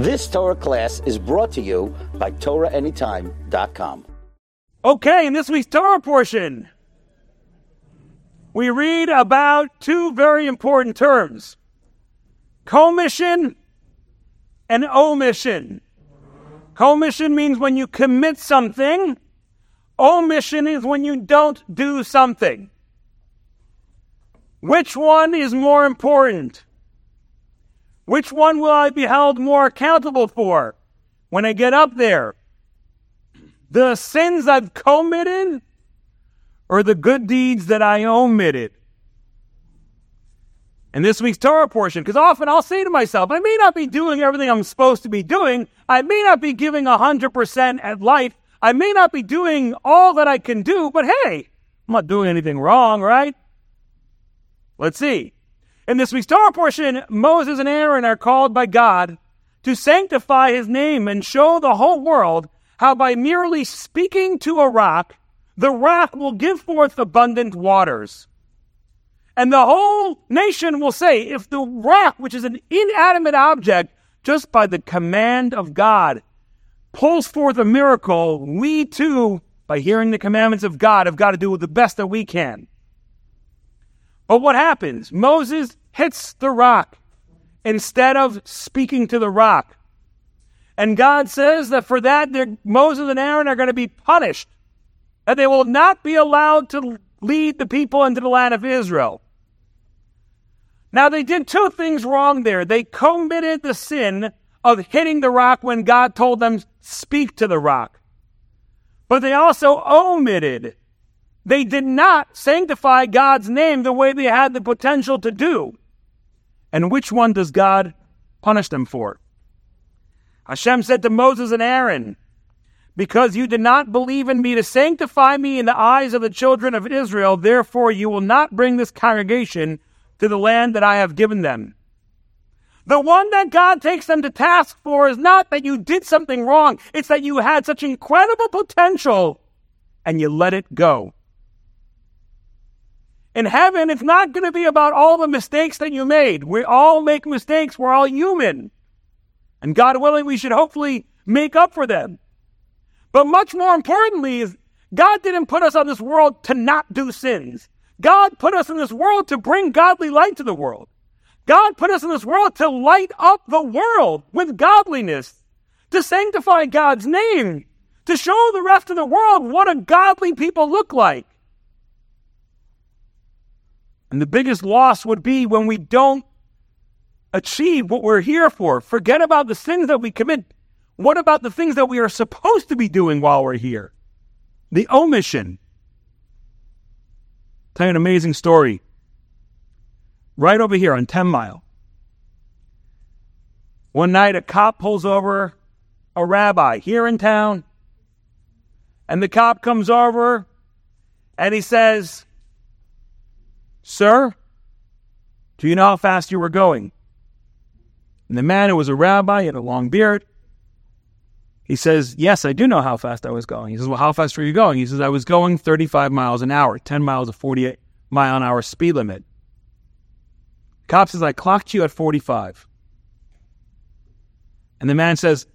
This Torah class is brought to you by TorahAnytime.com. Okay, in this week's Torah portion, we read about two very important terms commission and omission. Commission means when you commit something, omission is when you don't do something. Which one is more important? Which one will I be held more accountable for when I get up there? The sins I've committed or the good deeds that I omitted? In this week's Torah portion, because often I'll say to myself, I may not be doing everything I'm supposed to be doing. I may not be giving 100% at life. I may not be doing all that I can do, but hey, I'm not doing anything wrong, right? Let's see. In this week's Torah portion, Moses and Aaron are called by God to sanctify his name and show the whole world how by merely speaking to a rock, the rock will give forth abundant waters. And the whole nation will say, if the rock, which is an inanimate object, just by the command of God, pulls forth a miracle, we too, by hearing the commandments of God, have got to do the best that we can. But what happens? Moses hits the rock instead of speaking to the rock. And God says that for that, Moses and Aaron are going to be punished, that they will not be allowed to lead the people into the land of Israel. Now, they did two things wrong there. They committed the sin of hitting the rock when God told them, speak to the rock. But they also omitted. They did not sanctify God's name the way they had the potential to do. And which one does God punish them for? Hashem said to Moses and Aaron, Because you did not believe in me to sanctify me in the eyes of the children of Israel, therefore you will not bring this congregation to the land that I have given them. The one that God takes them to task for is not that you did something wrong, it's that you had such incredible potential and you let it go. In heaven, it's not going to be about all the mistakes that you made. We all make mistakes. We're all human. And God willing, we should hopefully make up for them. But much more importantly is God didn't put us on this world to not do sins. God put us in this world to bring godly light to the world. God put us in this world to light up the world with godliness, to sanctify God's name, to show the rest of the world what a godly people look like. And the biggest loss would be when we don't achieve what we're here for. Forget about the sins that we commit. What about the things that we are supposed to be doing while we're here? The omission. I'll tell you an amazing story. Right over here on 10 Mile. One night, a cop pulls over a rabbi here in town, and the cop comes over and he says, Sir, do you know how fast you were going? And the man who was a rabbi, had a long beard. He says, Yes, I do know how fast I was going. He says, Well, how fast were you going? He says, I was going 35 miles an hour, 10 miles a 48 mile an hour speed limit. Cop says, I clocked you at 45. And the man says,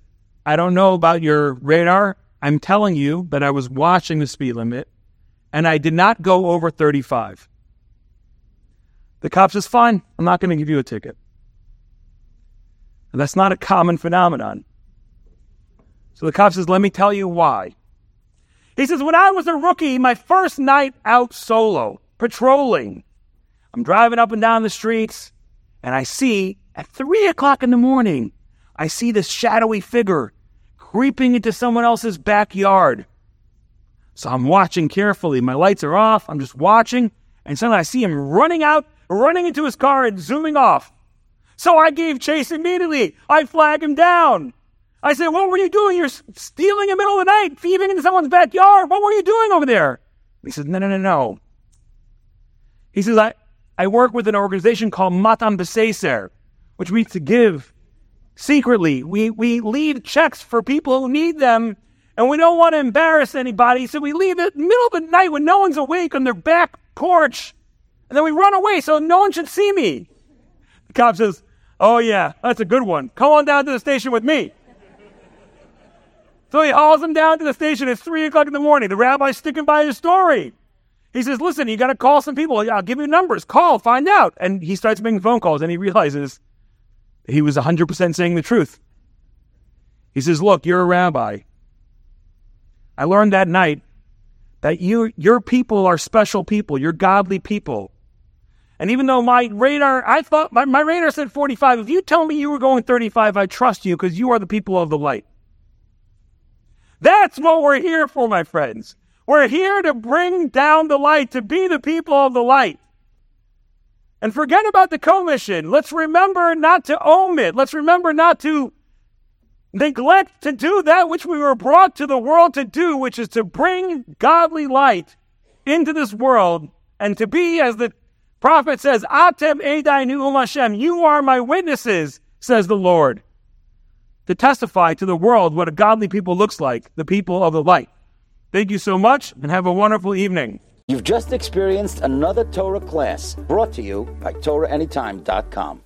I don't know about your radar. I'm telling you that I was watching the speed limit and I did not go over 35. The cop says, Fine, I'm not going to give you a ticket. And that's not a common phenomenon. So the cop says, Let me tell you why. He says, When I was a rookie, my first night out solo, patrolling, I'm driving up and down the streets, and I see at three o'clock in the morning, I see this shadowy figure creeping into someone else's backyard. So I'm watching carefully. My lights are off. I'm just watching. And suddenly I see him running out running into his car and zooming off. So I gave chase immediately. I flag him down. I said, What were you doing? You're stealing in the middle of the night, thieving into someone's backyard. What were you doing over there? He says, No, no, no, no. He says, I, I work with an organization called Matan B'Seser, which means to give secretly. We, we leave checks for people who need them, and we don't want to embarrass anybody, so we leave it middle of the night when no one's awake on their back porch and then we run away so no one should see me. The cop says, Oh, yeah, that's a good one. Come on down to the station with me. So he hauls him down to the station. It's 3 o'clock in the morning. The rabbi's sticking by his story. He says, Listen, you got to call some people. I'll give you numbers. Call, find out. And he starts making phone calls and he realizes he was 100% saying the truth. He says, Look, you're a rabbi. I learned that night that you, your people are special people. You're godly people. And even though my radar, I thought my, my radar said 45. If you tell me you were going 35, I trust you because you are the people of the light. That's what we're here for, my friends. We're here to bring down the light, to be the people of the light. And forget about the commission. Let's remember not to omit. Let's remember not to neglect to do that which we were brought to the world to do, which is to bring godly light into this world and to be, as the prophet says, Atem Edai Nu'um Hashem, you are my witnesses, says the Lord, to testify to the world what a godly people looks like, the people of the light. Thank you so much and have a wonderful evening. You've just experienced another Torah class brought to you by TorahAnytime.com.